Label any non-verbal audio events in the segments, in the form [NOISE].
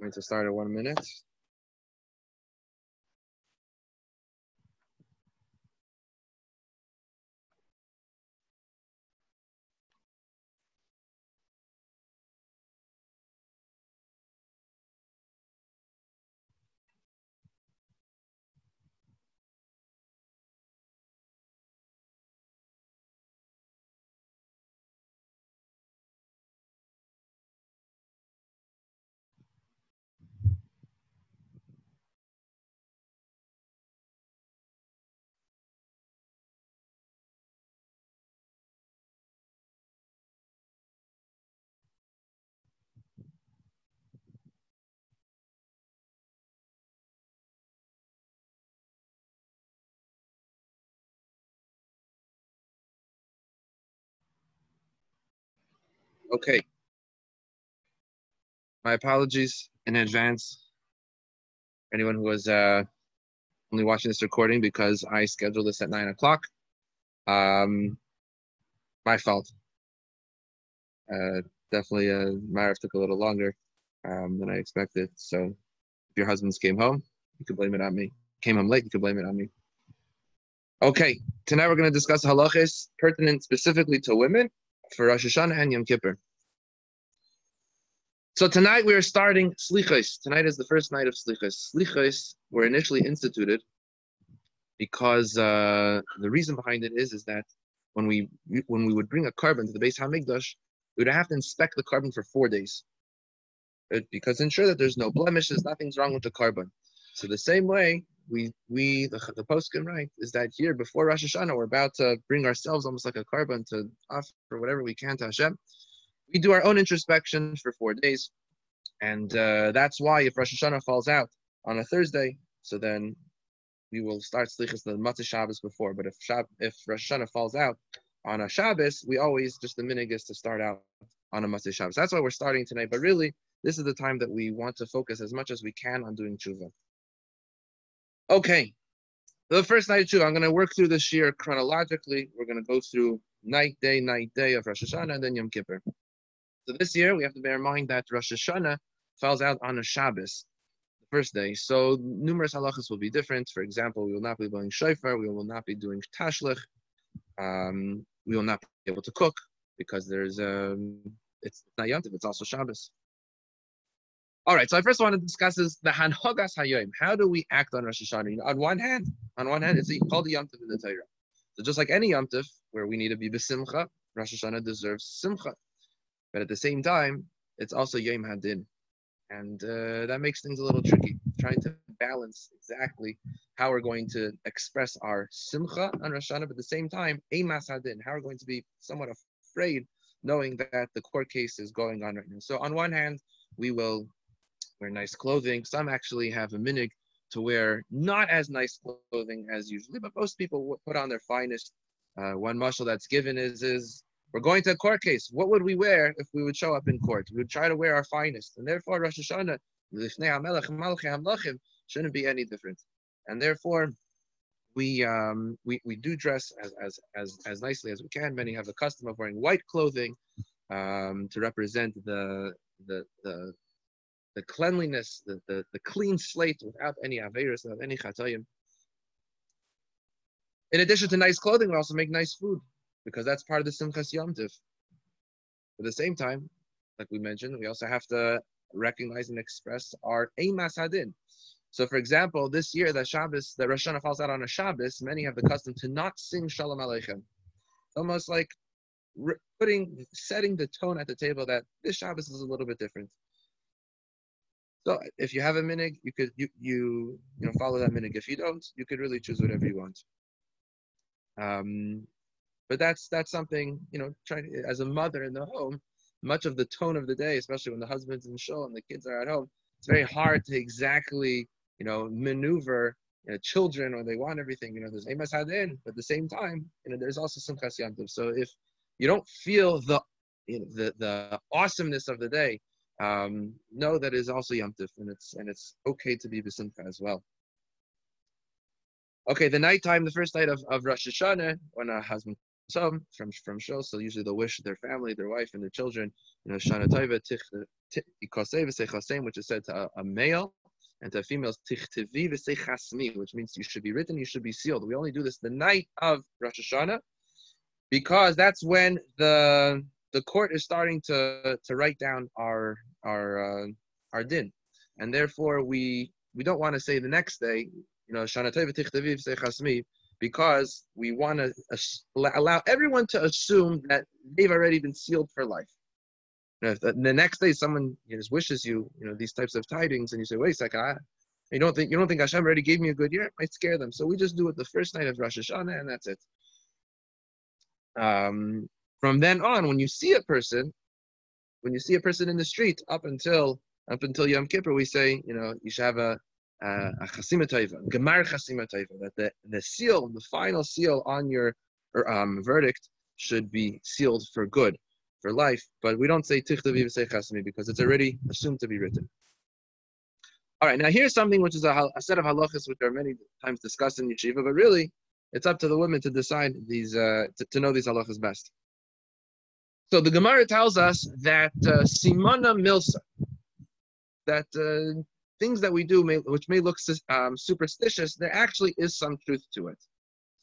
going to start at one minute. Okay. My apologies in advance. Anyone who was uh, only watching this recording because I scheduled this at nine o'clock. Um, my fault. Uh, definitely, uh, Maariv took a little longer um, than I expected. So, if your husbands came home, you could blame it on me. Came home late, you could blame it on me. Okay, tonight we're going to discuss halachas pertinent specifically to women for Rosh Hashanah and Yom Kippur. So tonight we are starting Slichos. Tonight is the first night of Slichos. Slichos were initially instituted because uh, the reason behind it is is that when we when we would bring a korban to the Beis Hamikdash, we would have to inspect the korban for four days, because ensure that there's no blemishes, nothing's wrong with the korban. So the same way we we the, the poskim right is that here before Rosh Hashanah we're about to bring ourselves almost like a korban to offer whatever we can to Hashem we do our own introspection for four days. And uh, that's why if Rosh Hashanah falls out on a Thursday, so then we will start Slichas the Motzei Shabbos before. But if Shab- if Rosh Hashanah falls out on a Shabbos, we always, just the minig is to start out on a Motzei Shabbos. That's why we're starting tonight. But really, this is the time that we want to focus as much as we can on doing tshuva. Okay, the first night tshuva, I'm going to work through this year chronologically. We're going to go through night, day, night, day of Rosh Hashanah, and then Yom Kippur. So this year we have to bear in mind that Rosh Hashanah falls out on a Shabbos, the first day. So numerous halachas will be different. For example, we will not be blowing shofar, we will not be doing tashlich, um, we will not be able to cook because there's um, it's not Yom it's also Shabbos. All right, so I first want to discuss is the Hanhogas Hayoim. How do we act on Rosh Hashanah? You know, on one hand, on one hand, it's called the Yom Tov in the Torah. So just like any Yom Tov, where we need to be besimcha, Rosh Hashanah deserves simcha. But at the same time, it's also Yom Hadin. And uh, that makes things a little tricky, trying to balance exactly how we're going to express our simcha on Rosh Hashanah, but at the same time, Eimas Hadin, how we're going to be somewhat afraid knowing that the court case is going on right now. So on one hand, we will wear nice clothing. Some actually have a minig to wear not as nice clothing as usually, but most people put on their finest. Uh, one muscle that's given is is we're going to a court case. What would we wear if we would show up in court? We would try to wear our finest. And therefore, Rosh Hashanah, shouldn't be any different. And therefore, we um, we, we do dress as, as, as, as nicely as we can. Many have the custom of wearing white clothing um, to represent the, the, the, the cleanliness, the, the, the clean slate without any averis, without any chatayim. In addition to nice clothing, we also make nice food because that's part of the Simchas Yom. At the same time, like we mentioned, we also have to recognize and express our Eimas Hadin. So, for example, this year that Shabbos, that Rosh Hashanah falls out on a Shabbos, many have the custom to not sing Shalom Aleichem. Almost like putting, setting the tone at the table that this Shabbos is a little bit different. So, if you have a minig, you could you you you know follow that minig. If you don't, you could really choose whatever you want. Um, but that's that's something you know. Trying as a mother in the home, much of the tone of the day, especially when the husband's in show and the kids are at home, it's very hard to exactly you know maneuver you know, children or they want everything. You know, there's emas hadin, but at the same time, you know, there's also some yantiv. So if you don't feel the you know, the the awesomeness of the day, um, know that is also yomtiv, and it's and it's okay to be besimcha as well. Okay, the nighttime, the first night of, of Rosh Hashanah, when a husband so from from Shul, so usually they'll wish their family, their wife, and their children, you know, Shana Tova which is said to a, a male, and to a females, Tichtivi Chasmi, which means you should be written, you should be sealed. We only do this the night of Rosh Hashanah, because that's when the the court is starting to to write down our our uh, our din, and therefore we we don't want to say the next day, you know, Shana because we want to allow everyone to assume that they've already been sealed for life. You know, if the, the, next day someone you know, wishes you, you know, these types of tidings, and you say, "Wait a second, I, you don't think you don't think Hashem already gave me a good year?" It might scare them. So we just do it the first night of Rosh Hashanah, and that's it. Um, from then on, when you see a person, when you see a person in the street, up until up until Yom Kippur, we say, you know, you should have a a chasima taiva, gemar chasima taiva, that the, the seal, the final seal on your um, verdict should be sealed for good, for life. But we don't say tichtavi say chasimi because it's already assumed to be written. All right, now here's something which is a, a, set of halachas which are many times discussed in yeshiva, but really it's up to the women to decide these, uh, to, to know these halachas best. So the Gemara tells us that uh, simana milsa, that uh, things that we do, may, which may look um, superstitious, there actually is some truth to it.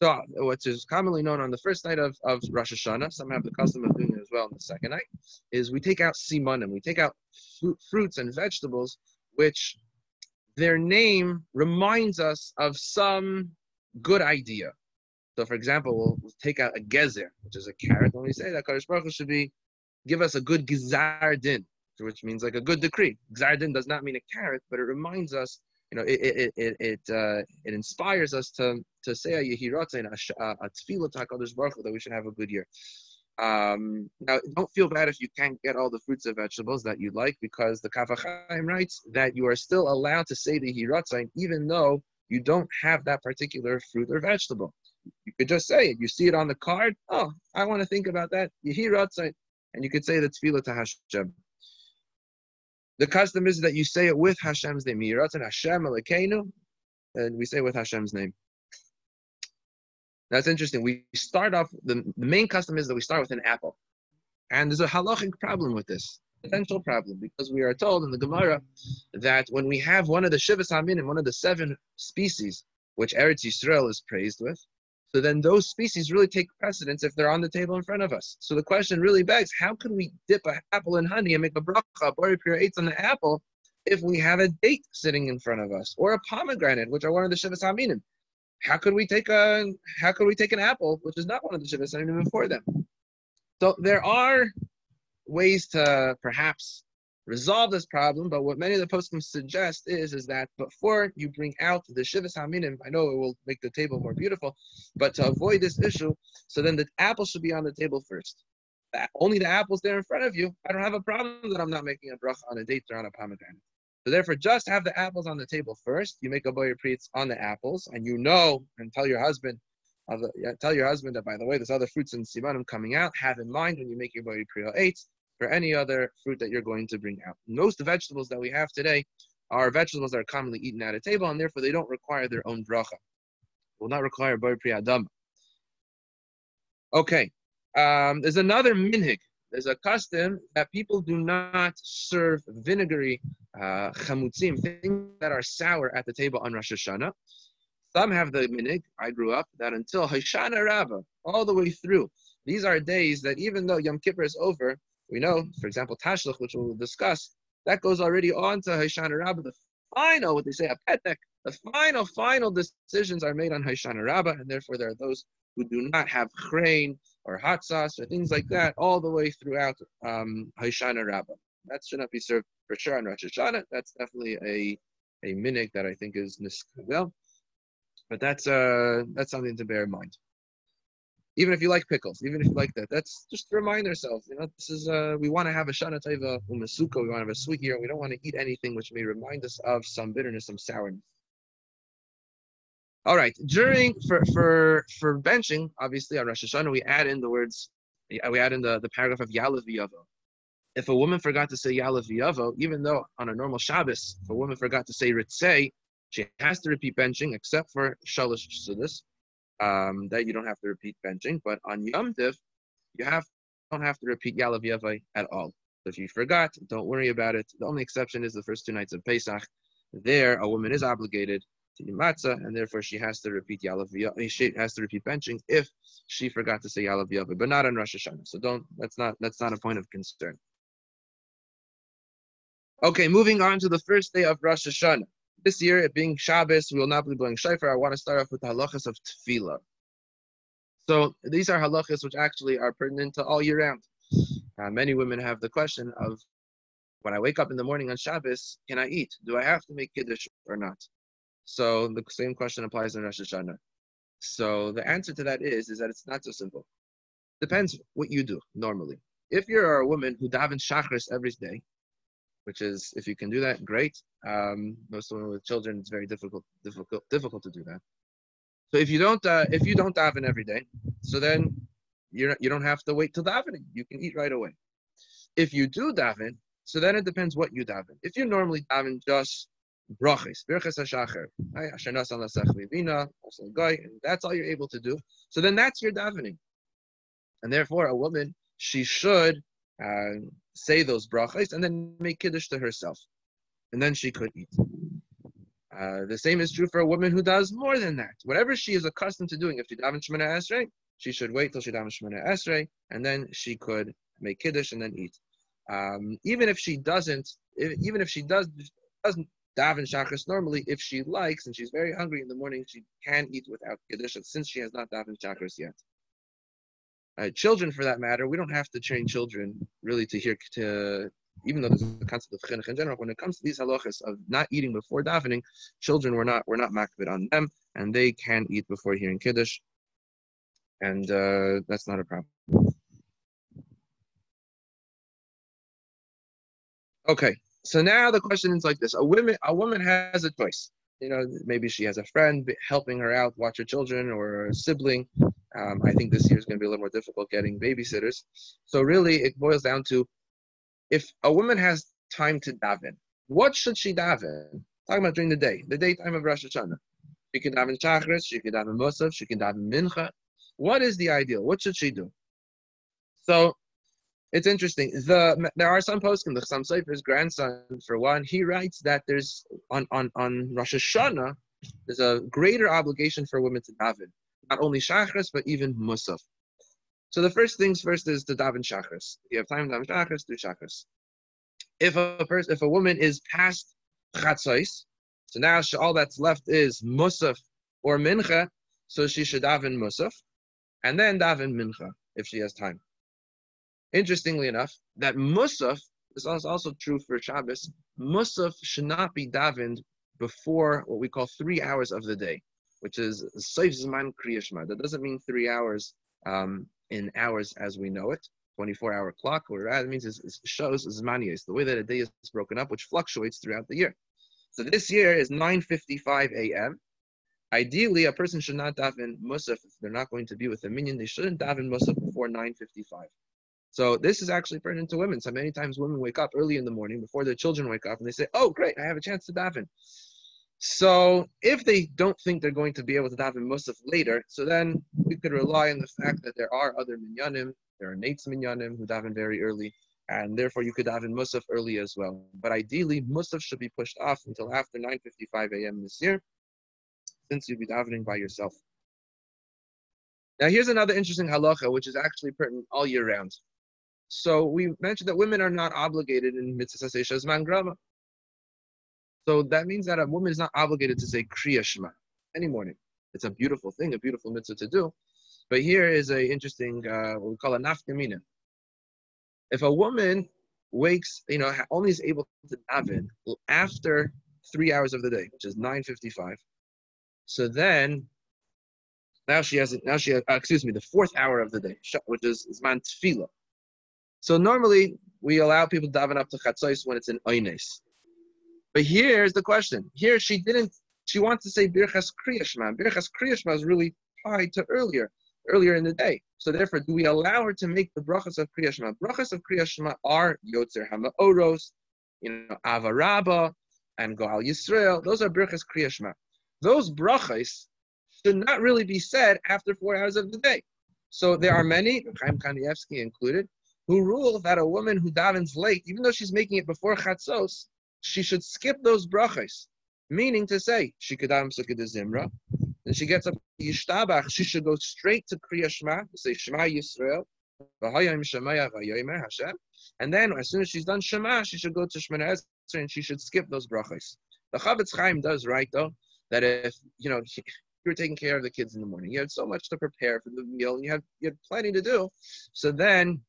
So, what is commonly known on the first night of, of Rosh Hashanah, some have the custom of doing it as well on the second night, is we take out simanim, we take out fruits and vegetables, which their name reminds us of some good idea. So, for example, we'll, we'll take out a gezer, which is a carrot, and we say that Kadosh Baruch Hu should be give us a good gizar din, which means like a good decree. Gzardin does not mean a carrot, but it reminds us, you know, it it it it, uh, it inspires us to to say a yehirotza and a tefillah to Baruch Hu that we should have a good year. Um, now, don't feel bad if you can't get all the fruits and vegetables that you like, because the Kaf HaChaim writes that you are still allowed to say the hiratzain even though you don't have that particular fruit or vegetable. You could just say it. You see it on the card. Oh, I want to think about that. You hear outside, And you could say the tefillah to Hashem. The custom is that you say it with Hashem's name. and Hashem and we say with Hashem's name. That's interesting. We start off, the, the main custom is that we start with an apple. And there's a halachic problem with this, potential problem, because we are told in the Gemara that when we have one of the Shivas Hamin one of the seven species, which Eretz Yisrael is praised with, so then those species really take precedence if they're on the table in front of us. So the question really begs, how can we dip an apple in honey and make a bracha, bori eights on the apple, if we have a date sitting in front of us, or a pomegranate, which are one of the Shivas Haminim? How could we take a how could we take an apple, which is not one of the Shivas Haminim, before them? So there are ways to perhaps resolve this problem, but what many of the poskim suggest is is that before you bring out the shivas haminim, I know it will make the table more beautiful, but to avoid this issue, so then the apple should be on the table first. Only the apple's there in front of you. I don't have a problem that I'm not making a bracha on a date or on a pomegranate. So therefore, just have the apples on the table first. You make a boyer preets on the apples, and you know, and tell your husband, tell your husband that by the way, there's other fruits and simanim coming out. Have in mind when you make your boyer preet eight for any other fruit that you're going to bring out. Most vegetables that we have today are vegetables that are commonly eaten at a table, and therefore they don't require their own bracha. Will not require bar priyadam. Okay, um, there's another minhig. There's a custom that people do not serve vinegary uh, chamutzim, things that are sour at the table on Rosh Hashanah. Some have the minhig, I grew up, that until Hoshana Rabbah, all the way through, these are days that even though Yom Kippur is over, we know, for example, Tashlich, which we'll discuss, that goes already on to Hoshana Rabbah. The final, what they say, a petek, the final, final decisions are made on Hoshana Rabbah, and therefore there are those who do not have chrein or hot sauce or things like that all the way throughout um, Hoshana Rabbah. That should not be served for sure on Rosh Hashanah. That's definitely a a minig that I think is niskabel. But that's uh that's something to bear in mind even if you like pickles, even if you like that, that's just to remind ourselves, you know, this is, uh, we want to have a Shana Taiva Umasuko, we want to have a sweet year, we don't want to eat anything which may remind us of some bitterness, some sourness. All right, during, for, for, for benching, obviously on Rosh Hashanah, we add in the words, we add in the, the paragraph of Yalav V'yavo. If a woman forgot to say Yalav V'yavo, even though on a normal Shabbos, if a woman forgot to say Ritzei, she has to repeat benching except for Shalosh Sudas um, that you don't have to repeat benching. But on Yom Tiv, you have don't have to repeat Yalav Yavai at all. So if you forgot, don't worry about it. The only exception is the first two nights of Pesach. There, a woman is obligated to eat matzah, and therefore she has to repeat Yalav She has to repeat benching if she forgot to say Yalav Yavai, but not on Rosh Hashanah. So don't. That's not. That's not a point of concern. Okay, moving on to the first day of Rosh Hashanah. This year, it being Shabbos, we will not be blowing shofar. I want to start off with the halachas of tefillah. So these are halachas which actually are pertinent to all year round. Uh, many women have the question of, when I wake up in the morning on Shabbos, can I eat? Do I have to make kiddush or not? So the same question applies in Rosh Hashanah. So the answer to that is, is that it's not so simple. Depends what you do normally. If you're a woman who davens shachris every day, which is if you can do that, great. Um, most women with children, it's very difficult, difficult, difficult to do that. So if you don't, uh, if you don't daven every day, so then you're you don't have to wait till davening. You can eat right away. If you do daven, so then it depends what you daven. If you normally daven just brachis, birchas hashacher, and that's all you're able to do. So then that's your davening, and therefore a woman she should uh, say those brachas and then make kiddush to herself, and then she could eat. Uh, the same is true for a woman who does more than that. Whatever she is accustomed to doing, if she daven shemana esrei, she should wait till she daven shemana esrei, and then she could make kiddush and then eat. Um, even if she doesn't, if, even if she does doesn't daven shachris normally, if she likes and she's very hungry in the morning, she can eat without kiddush since she has not daven shachris yet uh, children for that matter, we don't have to train children really to hear to even though there's a concept of chinuch in general, when it comes to these halachas of not eating before davening, children were not we're not makbid on them, and they can eat before hearing kiddush, and uh, that's not a problem. Okay, so now the question is like this: a woman a woman has a choice. You know, maybe she has a friend helping her out, watch her children, or a sibling um, I think this year is going to be a little more difficult getting babysitters. So really, it boils down to if a woman has time to daven, what should she daven? Talking about during the day, the daytime of Rosh Hashanah. She can daven shachris, she can daven musaf, she can daven mincha. What is the ideal? What should she do? So it's interesting. The there are some poskim. The Chassam Sofer's grandson, for one, he writes that there's on on on Rosh Hashanah, there's a greater obligation for women to daven not only shachris, but even musaf. So the first things first is to daven shachris. If you have time to daven shachris, do shachris. If a person, if a woman is past chatzos, so now all that's left is musaf or mincha, so she should daven musaf, and then daven mincha if she has time. Interestingly enough, that musaf is also true for Shabbos. Musaf should not be davened before what we call three hours of the day which is Seif Zman Kriyashma. That doesn't mean three hours um, in hours as we know it, 24 hour clock. What it means it shows Zmaniyas, the way that a day is broken up, which fluctuates throughout the year. So this year is 9.55 a.m. Ideally, a person should not daven Musaf if they're not going to be with a minyan. They shouldn't daven Musaf before 9.55. So this is actually pertinent to women. So many times women wake up early in the morning before their children wake up and they say, oh, great, I have a chance to daven. So if they don't think they're going to be able to daven Musaf later, so then we could rely on the fact that there are other minyanim, there are Nates minyanim who daven very early, and therefore you could daven Musaf early as well. But ideally, Musaf should be pushed off until after 9.55 a.m. this year, since you'll be davening by yourself. Now here's another interesting halacha, which is actually pertinent all year round. So we mentioned that women are not obligated in mitzvah Shazman Grama. So that means that a woman is not obligated to say Kriya Shema any morning. It's a beautiful thing, a beautiful mitzvah to do. But here is a interesting, uh, what we call a nafkamina. If a woman wakes, you know, only is able to daven after three hours of the day, which is 9.55, so then now she has, now she uh, excuse me, the fourth hour of the day, which is Zman Tefillah. So normally we allow people to daven up to Chatzos when it's in Oynes. But here's the question. Here she didn't, she wants to say Birchas Kriyashma. Birchas Kriyashma is really tied to earlier, earlier in the day. So therefore, do we allow her to make the brachas of Kriyashma? Brachas of Kriyashma are Yotzer Oros, you know, Avaraba, and Goal Yisrael. Those are Birchas Kriyashma. Those brachas should not really be said after four hours of the day. So there are many, Chaim Kanievsky included, who rule that a woman who davens late, even though she's making it before chatzos, she should skip those brachas. Meaning to say, she could sukkah zimra, then she gets up Yishtabach, she should go straight to Kriya Shema, to say Shema Yisrael, Yah, and then as soon as she's done Shema, she should go to Shemana Esrei and she should skip those brachas. The Chafetz Chaim does write though, that if you know [LAUGHS] you're taking care of the kids in the morning, you had so much to prepare for the meal, and you have you had plenty to do, so then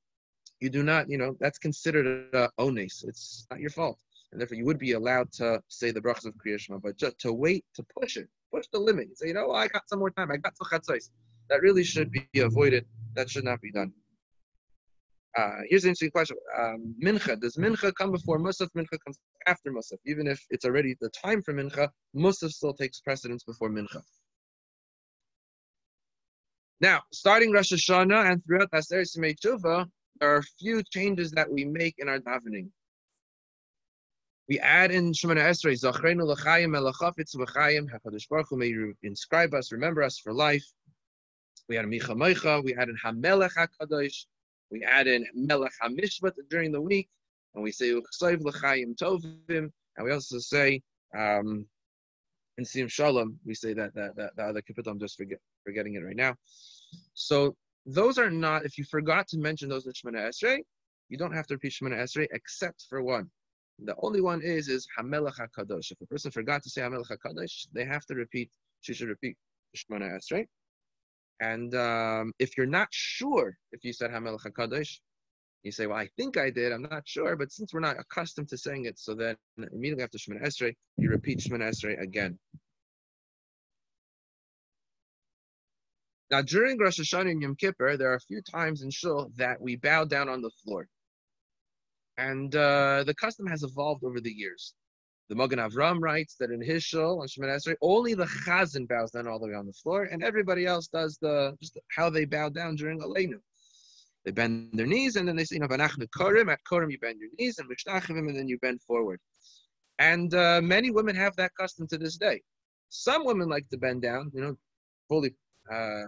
you do not, you know, that's considered a ones. It's not your fault, and therefore you would be allowed to say the brachas of Kriya Shema, but just to wait to push it, push the limit. You say, you know, I got some more time. I got to chatzos. That really should be avoided. That should not be done. Uh, here's an interesting question. Um, mincha, does mincha come before musaf? Mincha comes after musaf. Even if it's already the time for mincha, musaf still takes precedence before mincha. Now, starting Rosh Hashanah and throughout Aser Simei there are a few changes that we make in our davening. We add in Shemana Esrei, Zachrenu l'chayim elachafitz v'chayim, HaKadosh Baruch Hu may you inscribe us, remember us for life. We had a Micha Moicha, we had an Hamelech HaKadosh, we add in Melech HaMishpat during the week, and we say Uchsayv L'chayim Tovim, and we also say um, in Siyam Shalom, we say that that that, that other kapitel. I'm just forget, forgetting it right now. So those are not. If you forgot to mention those in Shemana Esrei, you don't have to repeat Shemana Esrei except for one. The only one is is Hamelech Hakadosh. If a person forgot to say Hamelech Hakadosh, they have to repeat. She should repeat Shemana Esrei. And um, if you're not sure if you said Hamelech Hakadosh, you say, well, I think I did. I'm not sure, but since we're not accustomed to saying it, so then immediately after Shemana Esrei, you repeat Shemana Esrei again. Now, during Rosh Hashanah and Yom Kippur, there are a few times in Shul that we bow down on the floor. And uh, the custom has evolved over the years. The Magen Avram writes that in his Shul on Shemana Esrei, only the Chazan bows down all the way on the floor, and everybody else does the just how they bow down during Aleinu. They bend their knees and then they say, you know, Korim. At Korim, you bend your knees, and Mishtachivim, and then you bend forward. And uh, many women have that custom to this day. Some women like to bend down, you know, fully, uh,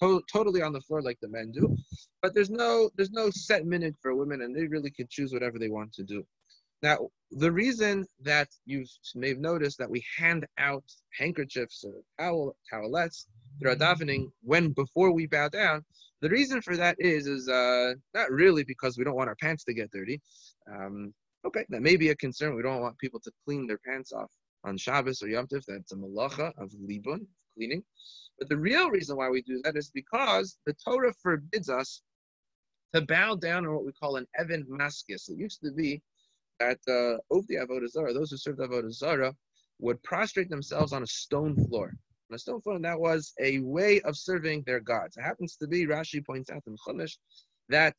to- totally on the floor like the men do. But there's no, there's no set minute for women, and they really can choose whatever they want to do. Now, the reason that you may have noticed that we hand out handkerchiefs or towel, towelettes through davening when before we bow down the reason for that is, is uh, not really because we don't want our pants to get dirty. Um, okay, that may be a concern. We don't want people to clean their pants off on Shabbos or Yom Tov. That's a malacha of libun, cleaning. But the real reason why we do that is because the Torah forbids us to bow down on what we call an Evan Maskis. It used to be that uh, Ovdi Avodah Zarah, those who served Avodah Zarah, would prostrate themselves on a stone floor on a stone floor, and that was a way of serving their gods. It happens to be, Rashi points out in Chumash, that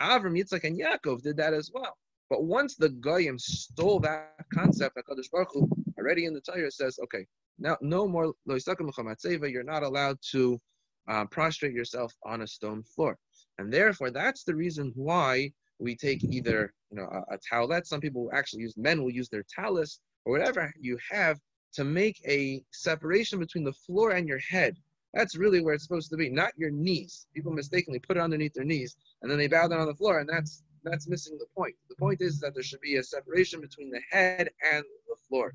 Avram, Yitzchak, and Yaakov did that as well. But once the Goyim stole that concept, HaKadosh Baruch Hu, already in the Torah says, okay, now no more you're not allowed to uh, prostrate yourself on a stone floor. And therefore, that's the reason why we take either you know a, a towelette. Some people actually use men will use their talus or whatever you have to make a separation between the floor and your head. That's really where it's supposed to be, not your knees. People mistakenly put it underneath their knees and then they bow down on the floor, and that's that's missing the point. The point is that there should be a separation between the head and the floor.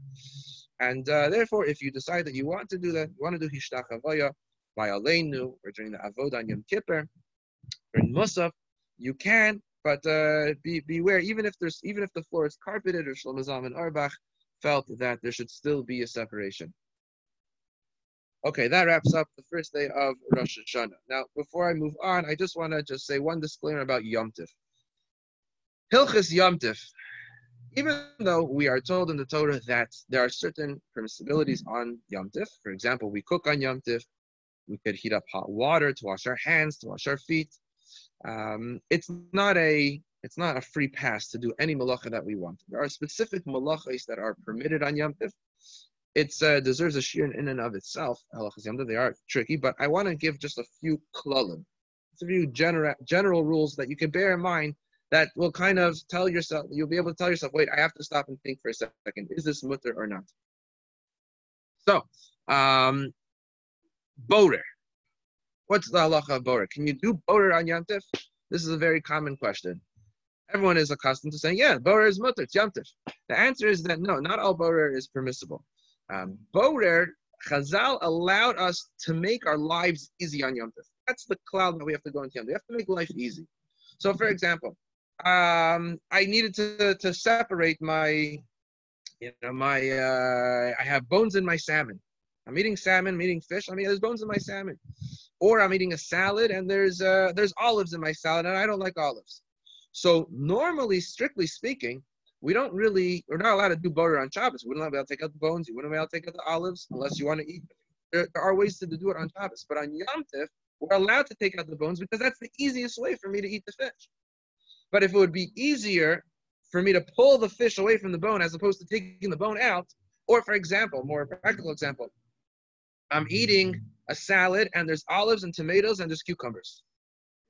And uh, therefore, if you decide that you want to do that, you want to do Hishtach Havaya by Aleinu or during the Avodah Yom Kippur, during Musaf, you can, but uh, be beware. Even if there's even if the floor is carpeted or Shlomo Zalman Auerbach felt that there should still be a separation. Okay, that wraps up the first day of Rosh Hashanah. Now, before I move on, I just want to just say one disclaimer about Yom Tif. Hilchis Yom Tif. Even though we are told in the Torah that there are certain permissibilities on Yom Tif, for example, we cook on Yom Tif, we could heat up hot water to wash our hands, to wash our feet. Um, it's not a it's not a free pass to do any malacha that we want. There are specific malachas that are permitted on Yom Tif. It uh, deserves a shir in and of itself. They are tricky, but I want to give just a few klalim, a few general general rules that you can bear in mind that will kind of tell yourself, you'll be able to tell yourself, wait, I have to stop and think for a second. Is this mutter or not? So, um, borer. What's the halacha of borer? Can you do borer on Yamtiv? This is a very common question. Everyone is accustomed to saying, yeah, borer is mutter, it's Yamtiv. The answer is that no, not all borer is permissible. Um, borer, Chazal allowed us to make our lives easy on Yamtiv. That's the cloud that we have to go into. We have to make life easy. So, for example, um, I needed to, to separate my, you know, my, uh, I have bones in my salmon. I'm eating salmon, I'm eating fish. I mean, there's bones in my salmon, or I'm eating a salad and there's uh, there's olives in my salad and I don't like olives. So normally, strictly speaking, we don't really we're not allowed to do butter on Shabbos. We don't be able to take out the bones. You wouldn't be able to take out the olives unless you want to eat. There, there are ways to do it on Shabbos, but on Yom Tif, we're allowed to take out the bones because that's the easiest way for me to eat the fish. But if it would be easier for me to pull the fish away from the bone as opposed to taking the bone out, or for example, more practical example, I'm eating a salad and there's olives and tomatoes and there's cucumbers,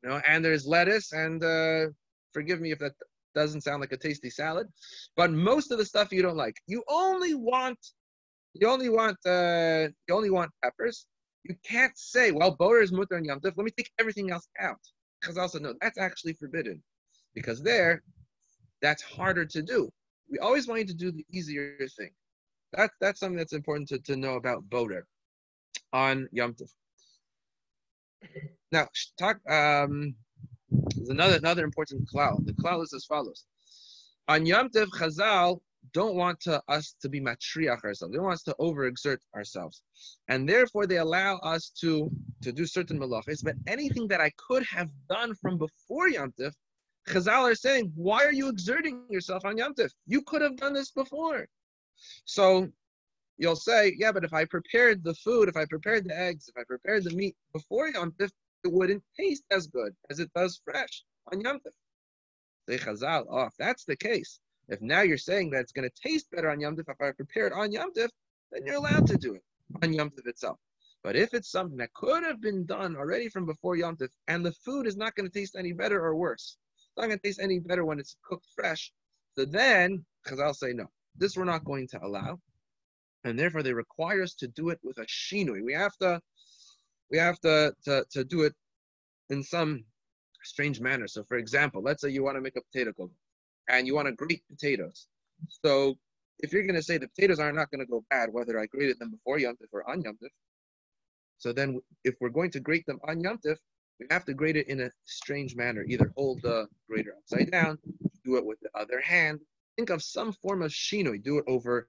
you know, and there's lettuce and uh, forgive me if that doesn't sound like a tasty salad, but most of the stuff you don't like. You only want, you only want, uh, you only want peppers. You can't say, well, borer is mutter and yom Let me take everything else out, because also no, that's actually forbidden, because there, that's harder to do. We always want you to do the easier thing. That's that's something that's important to, to know about borer on Yom Tov. Now, talk. Um, there's another another important klal. The klal is as follows: On Yom Tov, Chazal don't want to, us to be matriach ourselves. They want us to overexert ourselves, and therefore they allow us to to do certain malachas. But anything that I could have done from before Yom Tov, Chazal are saying, why are you exerting yourself on Yom Tov? You could have done this before. So you'll say, yeah, but if I prepared the food, if I prepared the eggs, if I prepared the meat before Yom Tif, it wouldn't taste as good as it does fresh on Yom Tif. Say Chazal, oh, if that's the case, if now you're saying that it's going to taste better on Yom Tif if I prepare it on Yom Tif, then you're allowed to do it on Yom Tif itself. But if it's something that could have been done already from before Yom Tif, and the food is not going to taste any better or worse, it's not going to taste any better when it's cooked fresh, so then Chazal say no. This we're not going to allow and therefore they require us to do it with a shinui. We have to, we have to, to, to do it in some strange manner. So, for example, let's say you want to make a potato cook, and you want to grate potatoes. So, if you're going to say the potatoes are not going to go bad, whether I grated them before Yom or on Yom so then if we're going to grate them on Yom we have to grate it in a strange manner. Either hold the grater upside down, do it with the other hand. Think of some form of shinoi. Do it over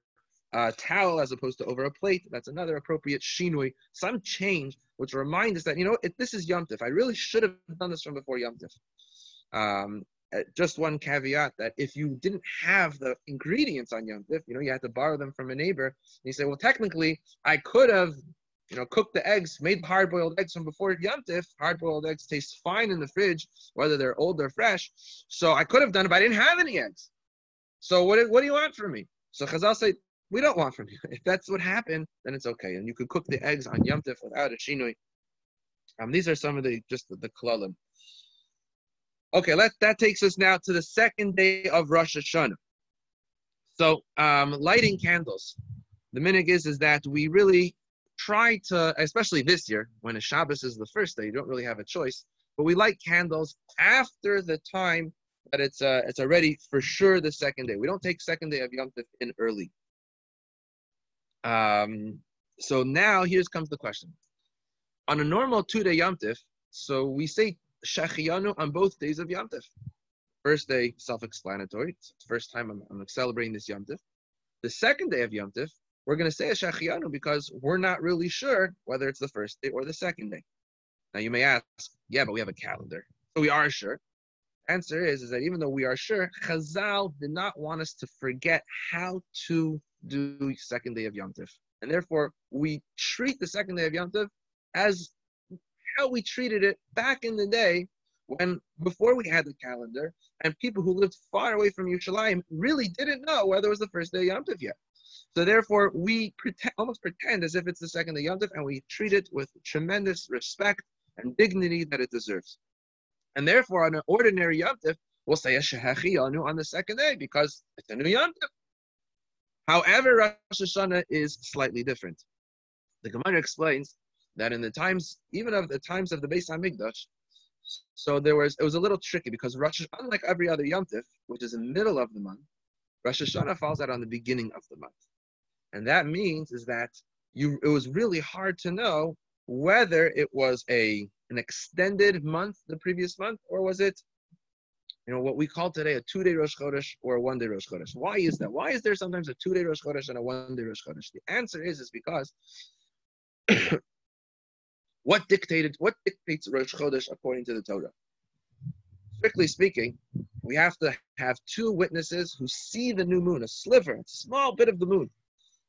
a towel as opposed to over a plate. That's another appropriate shinui. Some change, which reminds us that, you know, if this is Yom I really should have done this from before Yom Um, uh, just one caveat that if you didn't have the ingredients on Yom you know, you had to borrow them from a neighbor, and you say, well, technically, I could have, you know, cooked the eggs, made hard-boiled eggs from before Yom Hard-boiled eggs taste fine in the fridge, whether they're old or fresh. So I could have done it, but I didn't have any eggs. So what, what do you want from me? So Chazal say, we don't want from you. [LAUGHS] If that's what happened, then it's okay. And you could cook the eggs on Yom without a shinui. Um, these are some of the just the, the. Okay, let that takes us now to the second day of Rosh Hashanah. So um, lighting candles. The minig is is that we really try to, especially this year when a Shabbos is the first day, you don't really have a choice. But we light candles after the time that it's uh, it's already for sure the second day. We don't take second day of Yom Tif in early. Um, so now here's comes the question. On a normal two-day yomtiv, so we say Shachiyanu on both days of yomtiv. First day, self-explanatory. It's the first time I'm, I'm celebrating this yomtiv. The second day of yomtiv, we're going to say a Shachiyanu because we're not really sure whether it's the first day or the second day. Now you may ask, yeah, but we have a calendar. So we are sure. Answer is, is that even though we are sure, Chazal did not want us to forget how to do second day of Yom Tif. And therefore, we treat the second day of Yom Tif as how we treated it back in the day when before we had the calendar and people who lived far away from Yerushalayim really didn't know whether it was the first day of Yom Tif yet. So therefore, we pretend, almost pretend as if it's the second day Yom Tif, and we treat it with tremendous respect and dignity that it deserves. And therefore, on an ordinary Yom Tif, we'll say a Shehechi on the second day because it's a new Yom Tif. However, Rosh Hashanah is slightly different. The Gemara explains that in the times, even of the times of the Beis Hamikdash, so there was it was a little tricky because Rosh Hashanah, unlike every other Yom Tif, which is in the middle of the month, Rosh Hashanah falls out on the beginning of the month, and that means is that you it was really hard to know whether it was a an extended month the previous month or was it you know what we call today a two-day Rosh Chodesh or a one-day Rosh Chodesh. Why is that? Why is there sometimes a two-day Rosh Chodesh and a one-day Rosh Chodesh? The answer is is because [COUGHS] what dictated what dictates Rosh Chodesh according to the Torah? Strictly speaking, we have to have two witnesses who see the new moon, a sliver, a small bit of the moon.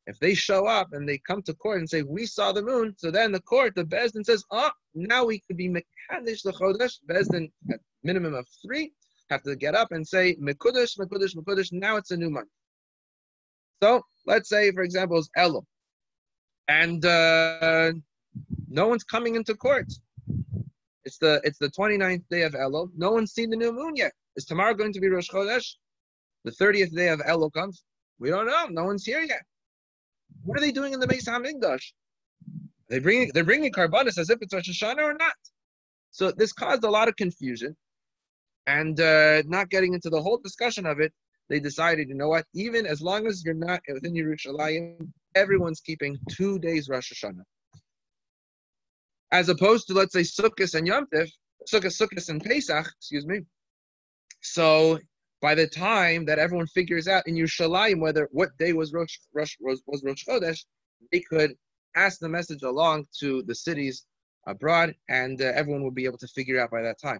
If they show up and they come to court and say, We saw the moon, so then the court, the Bezdin says, Oh, now we could be Mekadesh the Chodesh, Bezdin at minimum of three, have to get up and say, Mekudesh, Mekudesh, Mekudesh, now it's a new month. So let's say, for example, it's Elul. And uh, no one's coming into court. It's the it's the 29th day of Elul. No one's seen the new moon yet. Is tomorrow going to be Rosh Chodesh? The 30th day of Elul comes. We don't know. No one's here yet. What are they doing in the Beis Hamikdash? They bring they're bringing karbanis as if it's Rosh Hashanah or not. So this caused a lot of confusion, and uh, not getting into the whole discussion of it, they decided, you know what? Even as long as you're not within Yerushalayim, everyone's keeping two days Rosh Hashanah as opposed to let's say Sukkot and Yom Tif, Sukkot, Sukkot and Pesach, excuse me. So by the time that everyone figures out in Yerushalayim whether what day was Rosh, Rosh was, was Rosh Chodesh, they could pass the message along to the cities abroad, and uh, everyone will be able to figure out by that time.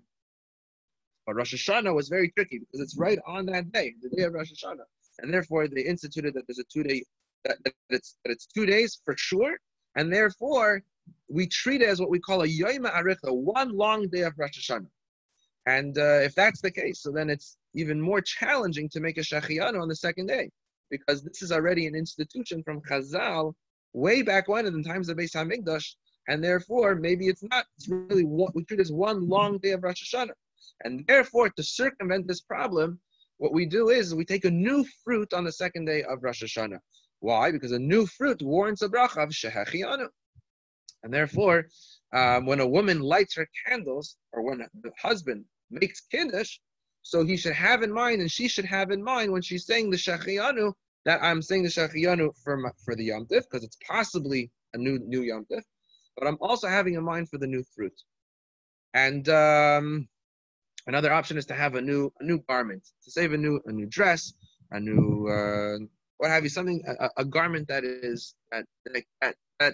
But Rosh Hashanah was very tricky because it's right on that day, the day of Rosh Hashanah, and therefore they instituted that there's a two-day that, that it's that it's two days for sure, and therefore we treat it as what we call a Yom Aricha, one long day of Rosh Hashanah. And uh, if that's the case, so then it's even more challenging to make a Shehecheyanu on the second day, because this is already an institution from Chazal way back when in the times of Beis Hamikdash, and therefore maybe it's not. It's really what we treat as one long day of Rosh Hashanah, and therefore to circumvent this problem, what we do is we take a new fruit on the second day of Rosh Hashanah. Why? Because a new fruit warrants a bracha of Shehecheyanu. And therefore, um, when a woman lights her candles, or when the husband makes kiddush, so he should have in mind, and she should have in mind when she's saying the shechiyanu, that I'm saying the shechiyanu for for the yom because it's possibly a new new yom but I'm also having in mind for the new fruit. And um, another option is to have a new a new garment, to save a new a new dress, a new uh, what have you, something a, a garment that is that that that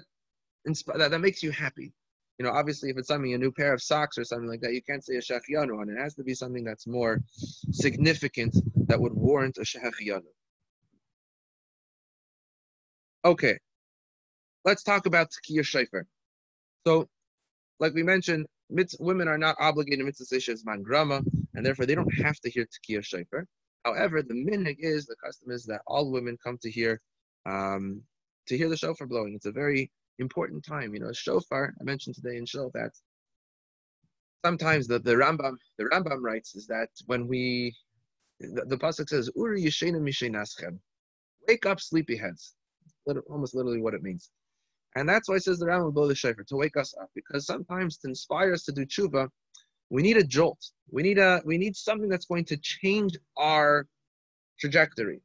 that, that makes you happy. You know, obviously, if it's something, a new pair of socks or something like that, you can't say a shehecheyanu on it. Has to be something that's more significant that would warrant a shehecheyanu. Okay, let's talk about Tekiya Shofar. So, like we mentioned, mitz- women are not obligated mitzvah man grama, and therefore they don't have to hear Tekiya Shofar. However, the minhag is, the custom is that all women come to hear um, to hear the shofar blowing. It's a very important time. You know, shofar, I mentioned today in Shul that sometimes the, the Rambam the Rambam writes is that when we the, the pasuk says Uri Yeshena Mishenaschem, wake up sleepyheads. Almost literally what it means. And that's why it says the Rambam will blow the shofar to wake us up, because sometimes to inspire us to do tshuva, we need a jolt. We need a we need something that's going to change our trajectory,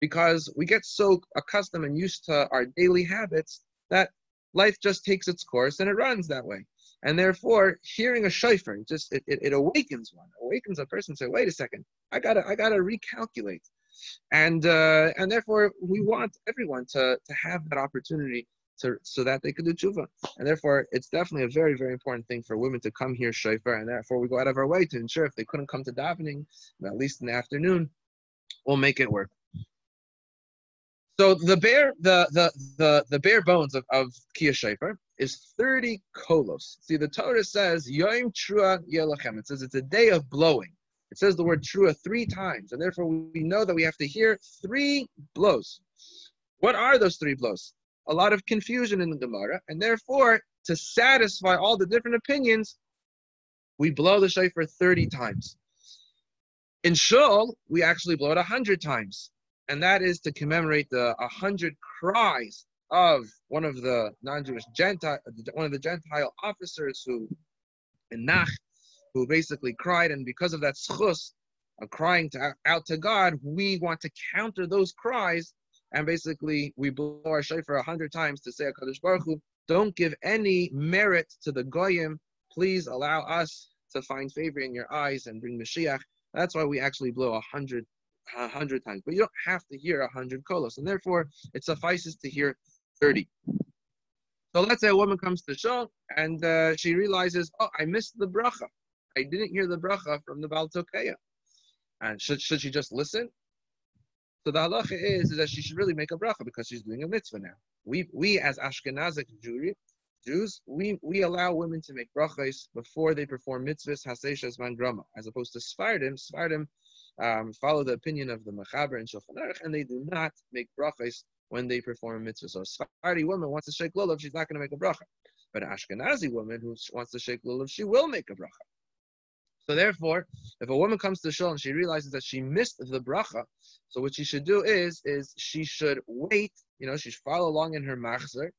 because we get so accustomed and used to our daily habits that life just takes its course and it runs that way. And therefore, hearing a shofar just it, it, it awakens one, awakens a person. Say, wait a second, I gotta I gotta recalculate, and uh, and therefore we want everyone to to have that opportunity to so that they could do tshuva. And therefore, it's definitely a very very important thing for women to come hear shofar, and therefore we go out of our way to ensure if they couldn't come to davening, at least in the afternoon, we'll make it work. So the bare the the the, the bare bones of, of Kia Shofar is 30 kolos. See, the Torah says Yom Trua Yelachem. It says it's a day of blowing. It says the word Trua three times, and therefore we know that we have to hear three blows. What are those three blows? A lot of confusion in the Gemara, and therefore to satisfy all the different opinions, we blow the shofar 30 times. In Shul, we actually blow it 100 times and that is to commemorate the 100 cries of one of the non-Jewish Gentile, one of the Gentile officers who, in Nach, who basically cried, and because of that schus, of crying to, out to God, we want to counter those cries, and basically we blow our shofar a hundred times to say, "Hakadosh Baruch Hu, don't give any merit to the goyim. Please allow us to find favor in your eyes and bring Mashiach." That's why we actually blow a hundred a hundred times, but you don't have to hear a hundred kolos, and therefore it suffices to hear thirty. So let's say a woman comes to shul and uh, she realizes, oh, I missed the bracha. I didn't hear the bracha from the Baal Tokeya. And should, should she just listen? So the halacha is, is that she should really make a bracha because she's doing a mitzvah now. We, we as Ashkenazic Jewry, Jews, we, we allow women to make brachas before they perform mitzvahs, haseshas, man as opposed to Sfardim. Sfardim um, follow the opinion of the Machaber and Shulchan Aruch, and they do not make brachas when they perform a mitzvah. So a Sephardi woman wants to shake lulav, she's not going to make a bracha. But an Ashkenazi woman who wants to shake lulav, she will make a bracha. So therefore, if a woman comes to shul and she realizes that she missed the bracha, so what she should do is, is she should wait, you know, she should follow along in her machzer,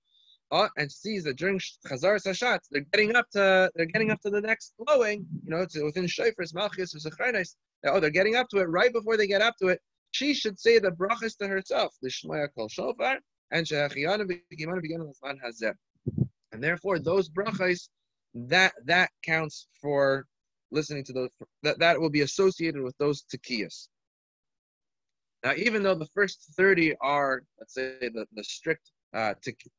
uh, and sees that during Chazaras HaShatz, they're getting up to they're getting up to the next blowing, you know, to within Shofars, Malchus, or Zechrenes. Oh, they're getting up to it. Right before they get up to it, she should say the brachas to herself, the Shmaya Kol Shofar, and. And therefore, those brachas, that that counts for listening to those. That that will be associated with those tekiyas. Now, even though the first thirty are, let's say, the the strict uh,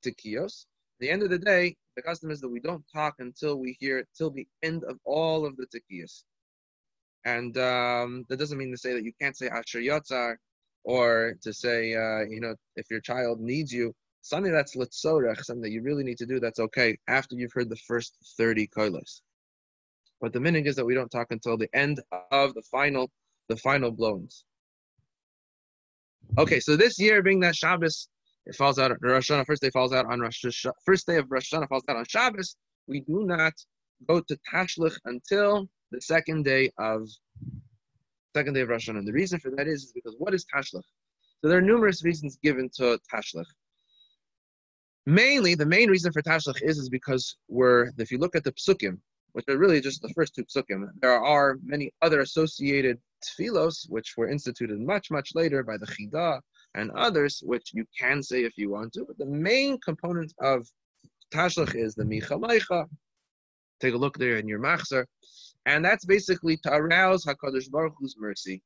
tekiyos, the end of the day, the custom is that we don't talk until we hear till the end of all of the tekiyas. And um, that doesn't mean to say that you can't say Asher Yotzar or to say, uh, you know, if your child needs you, something that's litzorech, something that you really need to do, that's okay after you've heard the first 30 koilos. But the meaning is that we don't talk until the end of the final, the final blowings. Okay, so this year being that Shabbos, it falls out on Rosh Hashanah, first day falls out on Rosh Hashanah, first day of Rosh Hashanah falls out on Shabbos, we do not go to Tashlich until the second day of second day of Rosh Hashanah. And The reason for that is, is because what is Tashlich? So there are numerous reasons given to Tashlich. Mainly, the main reason for Tashlich is, is because we're, if you look at the Psukim, which are really just the first two Psukim, there are many other associated tefillos, which were instituted much, much later by the Chida and others, which you can say if you want to. But the main component of Tashlich is the Micha Take a look there in your Machzor. And that's basically to arouse Hakadosh Baruch Hu's mercy,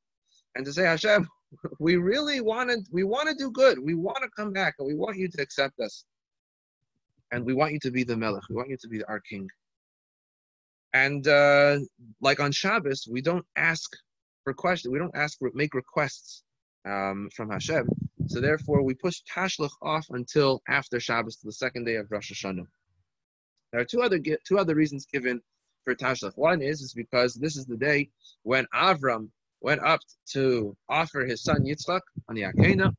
and to say Hashem, [LAUGHS] we really want to we want to do good. We want to come back, and we want you to accept us, and we want you to be the Melech. We want you to be our King. And uh, like on Shabbos, we don't ask for questions. We don't ask make requests um, from Hashem. So therefore, we push Tashlich off until after Shabbos, to the second day of Rosh Hashanah. There are two other two other reasons given for. One is is because this is the day when Avram went up to offer his son Yitzchak on the Akedah,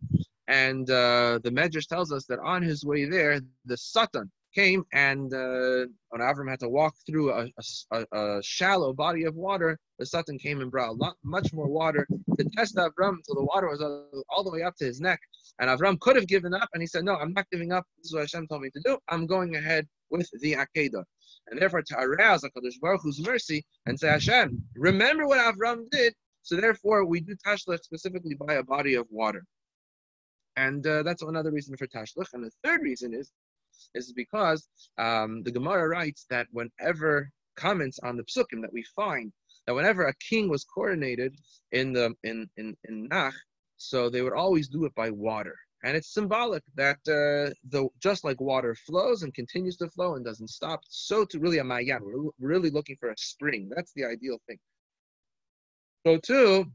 and uh, the Medrash tells us that on his way there, the Satan came and uh, when Avram had to walk through a, a, a, shallow body of water, the Satan came and brought a lot, much more water to test Avram until the water was all the way up to his neck. And Avram could have given up, and he said, "No, I'm not giving up. This is what Hashem told me to do. I'm going ahead with the Akedah." And therefore, to arouse HaKadosh Baruch Hu's mercy and say, Hashem, remember what Avram did. So therefore, we do Tashlech specifically by a body of water. And uh, that's another reason for Tashlech. And the third reason is, is because um, the Gemara writes that whenever comments on the psukim that we find that whenever a king was coronated in the in in, in Nach, so they would always do it by water. And it's symbolic that uh, the just like water flows and continues to flow and doesn't stop, so to really a mayan, we're really looking for a spring. That's the ideal thing. So too,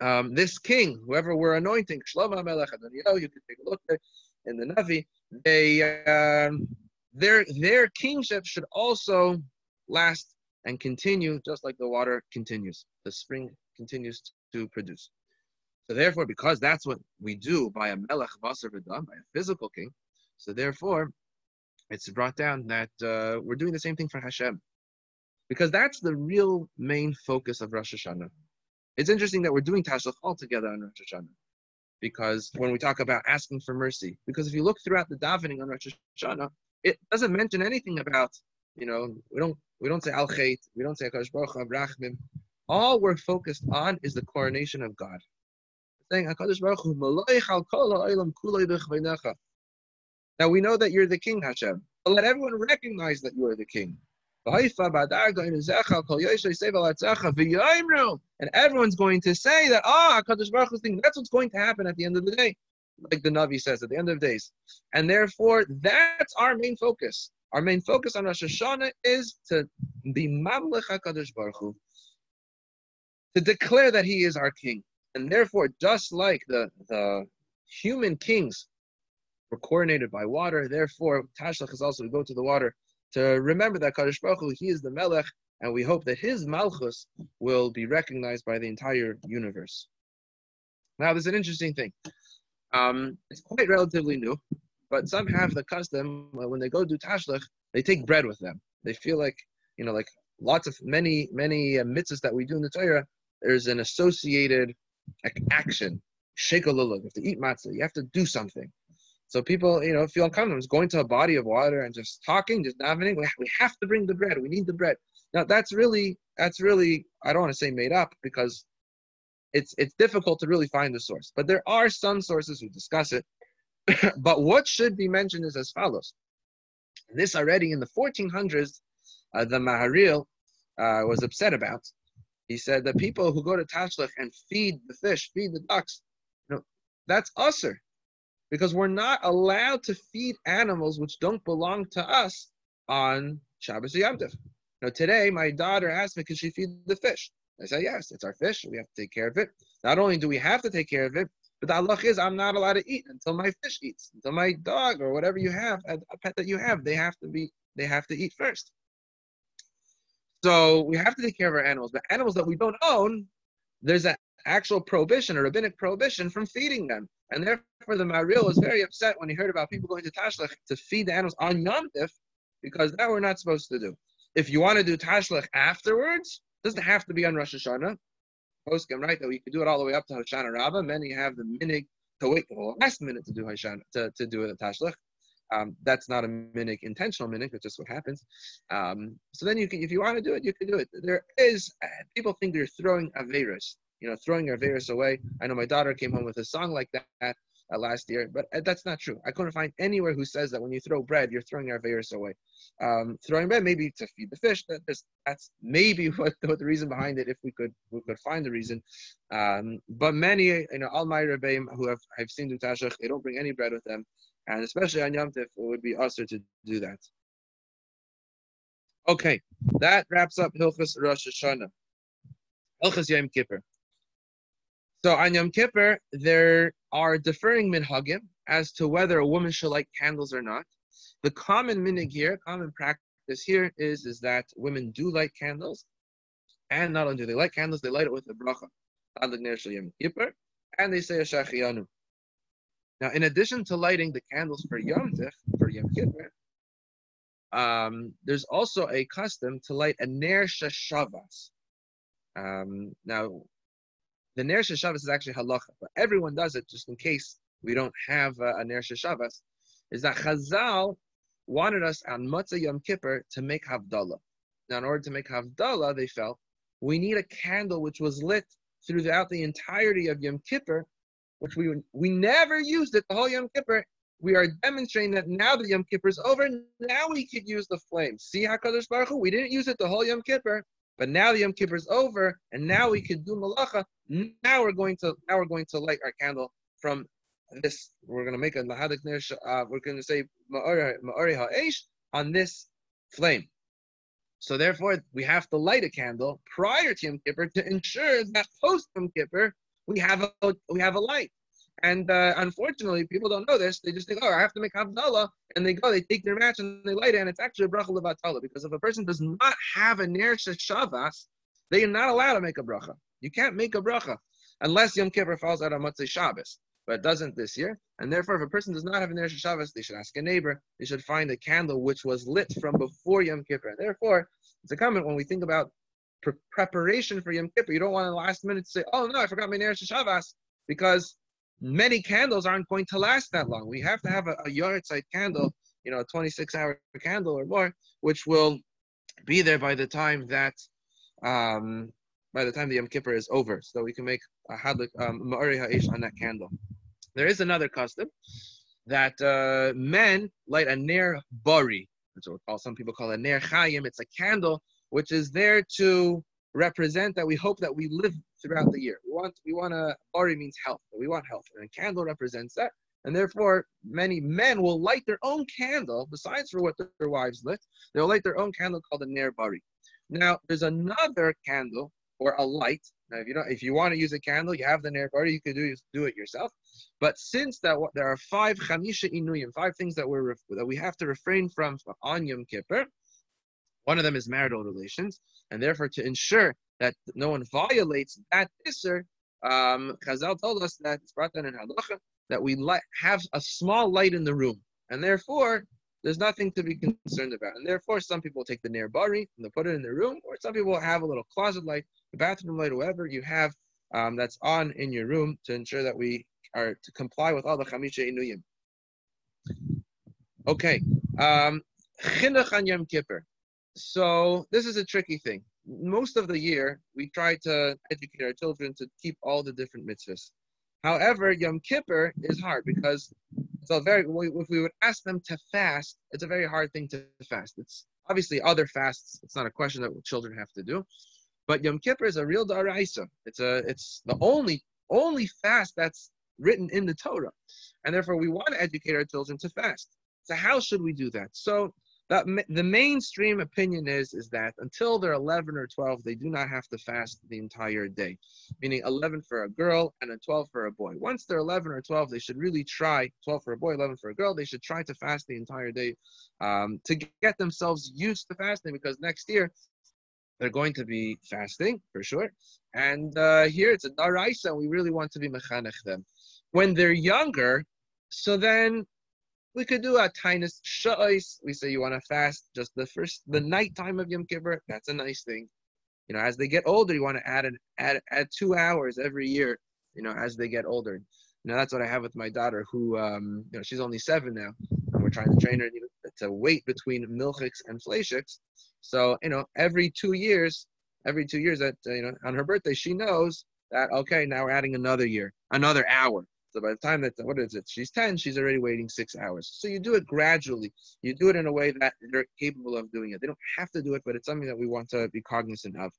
um, this king, whoever we're anointing, Shlomo Melech Adoniyahu, you can take a look there in the Navi. They um, their their kingship should also last and continue just like the water continues. The spring continues to produce. So therefore, because that's what we do by a melech basar v'dam, by a physical king, so therefore, it's brought down that uh, we're doing the same thing for Hashem, because that's the real main focus of Rosh Hashanah. It's interesting that we're doing Tashlich all together on Rosh Hashanah, because when we talk about asking for mercy, because if you look throughout the davening on Rosh Hashanah, it doesn't mention anything about, you know, we don't we don't say Al Chait, we don't say Baruch Rachmim. All we're focused on is the coronation of God. Saying Now we know that you're the King Hashem, but let everyone recognize that you are the King. And everyone's going to say that, ah, HaKadosh Baruch Hu's thing, that's what's going to happen at the end of the day, like the Navi says, at the end of days. And therefore, that's our main focus. Our main focus on Rosh Hashanah is to be Mamlech HaKadosh Baruch Hu, to declare that He is our King. And therefore, just like the, the human kings were coronated by water, therefore, Tashlach is also, we go to the water to remember that Kadosh Baruch Hu, He is the Melech, and we hope that His Malchus will be recognized by the entire universe. Now, there's an interesting thing. Um, it's quite relatively new, but some have the custom when they go do Tashlach, they take bread with them. They feel like, you know, like lots of many, many uh, mitzvahs that we do in the Torah, there's an associated action. Shake a lulav. You have to eat matzah. You have to do something. So people, you know, feel uncomfortable just going to a body of water and just talking, just davening. We, we have to bring the bread. We need the bread. Now that's really, that's really, I don't want to say made up because it's it's difficult to really find the source. But there are some sources who discuss it. [COUGHS] but what should be mentioned is as follows. This already in the 1400s, uh, the Maharil uh, was upset about. He said the people who go to Tashlach and feed the fish, feed the ducks, you know, that's assur because we're not allowed to feed animals which don't belong to us on Shabbos Yom Tov. Now today, my daughter asked me, "Can she feed the fish?" I said, "Yes, it's our fish. We have to take care of it. Not only do we have to take care of it, but the halach is I'm not allowed to eat until my fish eats, until my dog or whatever you have, a pet that you have, they have to be, they have to eat first. So we have to take care of our animals, but animals that we don't own, there's an actual prohibition, a rabbinic prohibition from feeding them. And therefore, the Maharil was very upset when he heard about people going to Tashlach to feed the animals on Yom Tif, because that we're not supposed to do. If you want to do Tashlach afterwards, doesn't have to be on Rosh Hashanah. Poskim, right? That we could do it all the way up to Hoshana Rabbah. Many have the minig to wait the last minute to do Hoshana, to, to do it Tashlach. Um, that's not a minig, intentional minig, it's just what happens. Um, so then you can, if you want to do it, you can do it. There is, uh, people think they're throwing Averis you know, throwing aveiros away. I know my daughter came home with a song like that uh, last year, but uh, that's not true. I couldn't find anywhere who says that when you throw bread, you're throwing aveiros away. Um, throwing bread maybe to feed the fish. That is, that's maybe [LAUGHS] what, what, the reason behind it, if we could we could find the reason. Um, but many, you know, all my rebbeim who have I've seen do they don't bring any bread with them, and especially on Yom Tif, it would be assur to do that. Okay, that wraps up Hilchas Rosh Hashanah. Hilchas Yom Kippur. So on Yom Kippur, there are differing minhagim as to whether a woman should light candles or not. The common minig here, common practice here is, is that women do light candles, and not only do they light candles, they light it with a bracha. And they say a shehecheyanu. Now, in addition to lighting the candles for Yom Tif, for Yom Kippur, um, there's also a custom to light a ner shashavas. Um, now, the Ner Shabbos is actually halacha, but everyone does it just in case we don't have uh, a Ner Shabbos. Is that Chazal wanted us on Motzei Yom Kippur to make Havdalah. Now, in order to make Havdalah, they felt we need a candle which was lit throughout the entirety of Yom Kippur, which we we never used it the whole Yom Kippur. We are demonstrating that now that Yom Kippur is over, now we could use the flame. See Hakadosh Baruch Hu, we didn't use it the whole Yom Kippur, but now the Yom Kippur is over, and now we could do malacha. Now we're going to now we're going to light our candle from this. We're going to make a lahadik uh, We're going to say ma'ori ha'esh on this flame. So therefore, we have to light a candle prior to Yom Kippur to ensure that post Yom Kippur we have a we have a light. And uh, unfortunately, people don't know this. They just think, oh, I have to make Havdalah. And they go, they take their match and they light it. And it's actually a bracha levatala. Because if a person does not have a ner shavas, they are not allowed to make a bracha. You can't make a bracha unless Yom Kippur falls out on Motzei Shabbos. But it doesn't this year. And therefore, if a person does not have a ner Shabbos, they should ask a neighbor. They should find a candle which was lit from before Yom Kippur. And therefore, it's a comment when we think about pre- preparation for Yom Kippur. You don't want to last minute to say, oh, no, I forgot my ner Shavas, Because many candles aren't going to last that long. We have to have a, a side candle, you know, a 26 hour candle or more, which will be there by the time that um, by the time the Yom Kippur is over, so we can make a hadlik um, ma'ari ha'ish on that candle. There is another custom that uh, men light a ner bari, which some people call a ner chayim. It's a candle which is there to represent that we hope that we live throughout the year. We want we want a bari means health. We want health, and a candle represents that. And therefore, many men will light their own candle, besides for what their wives lit, they'll light their own candle called a ner bari. Now, there's another candle or a light. Now, if you don't, if you want to use a candle, you have the ner bari, you could do do it yourself. But since that there are five chamisha inuyim, five things that we're that we have to refrain from on Yom Kippur, one of them is marital relations, and therefore to ensure that no one violates that isser, um, Chazal told us that it's brought down in halacha that we have a small light in the room, and therefore there's nothing to be concerned about. And therefore, some people take the ner bari and they put it in their room, or some people have a little closet light, the bathroom light, whatever you have um, that's on in your room to ensure that we are to comply with all the chamisha inuyim. Okay, um, chinuch on Yom Kippur. So this is a tricky thing. Most of the year, we try to educate our children to keep all the different mitzvahs. However, Yom Kippur is hard because it's a very. If we would ask them to fast, it's a very hard thing to fast. It's obviously other fasts. It's not a question that children have to do, but Yom Kippur is a real daraisa. It's a. It's the only only fast that's written in the Torah, and therefore we want to educate our children to fast. So how should we do that? So that the mainstream opinion is is that until they're 11 or 12 they do not have to fast the entire day. Meaning 11 for a girl and a 12 for a boy. Once they're 11 or 12 they should really try 12 for a boy 11 for a girl they should try to fast the entire day um, to get themselves used to fasting because next year they're going to be fasting for sure. And uh, here it's a daraisa we really want to be mechanech them. When they're younger so then we could do a tinus sha'is. We say you want to fast just the first, the night time of Yom Kippur. That's a nice thing. You know, as they get older, you want to add an add add two hours every year. You know, as they get older. You know, that's what I have with my daughter, who um, you know, she's only seven now, and we're trying to train her to wait between milchiks and fleishiks. So you know, every two years, every two years that uh, you know, on her birthday, she knows that okay, now we're adding another year, another hour. So by the time that what is it? She's 10, she's already waiting six hours. So you do it gradually. You do it in a way that they're capable of doing it. They don't have to do it, but it's something that we want to be cognizant of.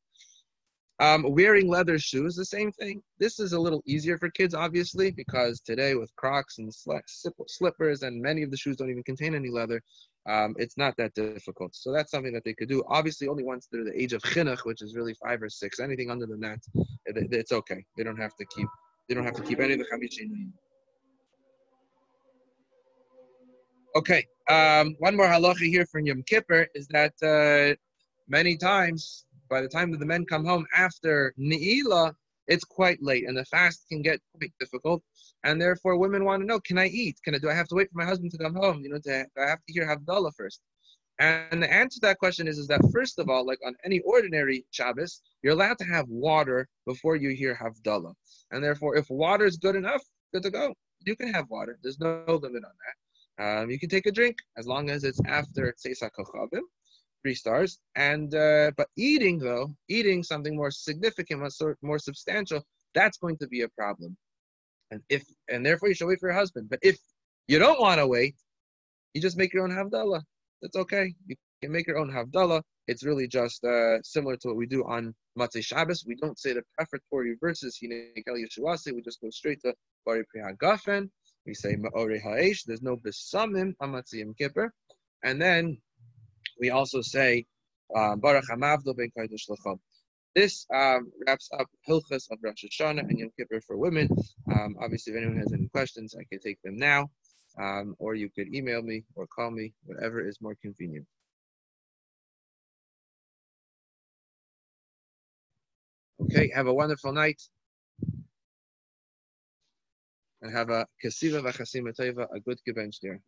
Um, wearing leather shoes, the same thing. This is a little easier for kids, obviously, because today with Crocs and slippers, and many of the shoes don't even contain any leather, um, it's not that difficult. So that's something that they could do. Obviously, only once they're the age of chinuch, which is really five or six. Anything under than that, it's okay. They don't have to keep they don't have to keep any of the Chamisha Okay, um, one more halacha here from Yom Kippur is that uh, many times, by the time that the men come home after Ne'ilah, it's quite late and the fast can get quite difficult. And therefore, women want to know, can I eat? Can I, do I have to wait for my husband to come home? You know, to, I have to hear Havdalah first. And the answer to that question is, is that first of all, like on any ordinary Shabbos, you're allowed to have water before you hear Havdalah. And therefore, if water is good enough, good to go. You can have water. There's no limit on that. Um, you can take a drink as long as it's after Tzeisa Kochavim, three stars. And uh, but eating though, eating something more significant, more, more substantial, that's going to be a problem. And if and therefore you should wait for your husband. But if you don't want to wait, you just make your own havdalah. That's okay. You can make your own havdalah. It's really just uh, similar to what we do on Motzei Shabbos. We don't say the prefatory verses. We just go straight to Bari Priya Gafen. We say Ma'ore Ha'esh. There's no Besamim on Motzei Yom Kippur. And then we also say uh, Baruch Hamavdo Ben Kaidosh Lacham. This um, wraps up Hilchas of Rosh Hashanah and Yom Kippur for women. Um, obviously, if anyone has any questions, I can take them now um, or you could email me or call me, whatever is more convenient. Okay, have a wonderful night. And have a kasiva v'chasima a good gebench there.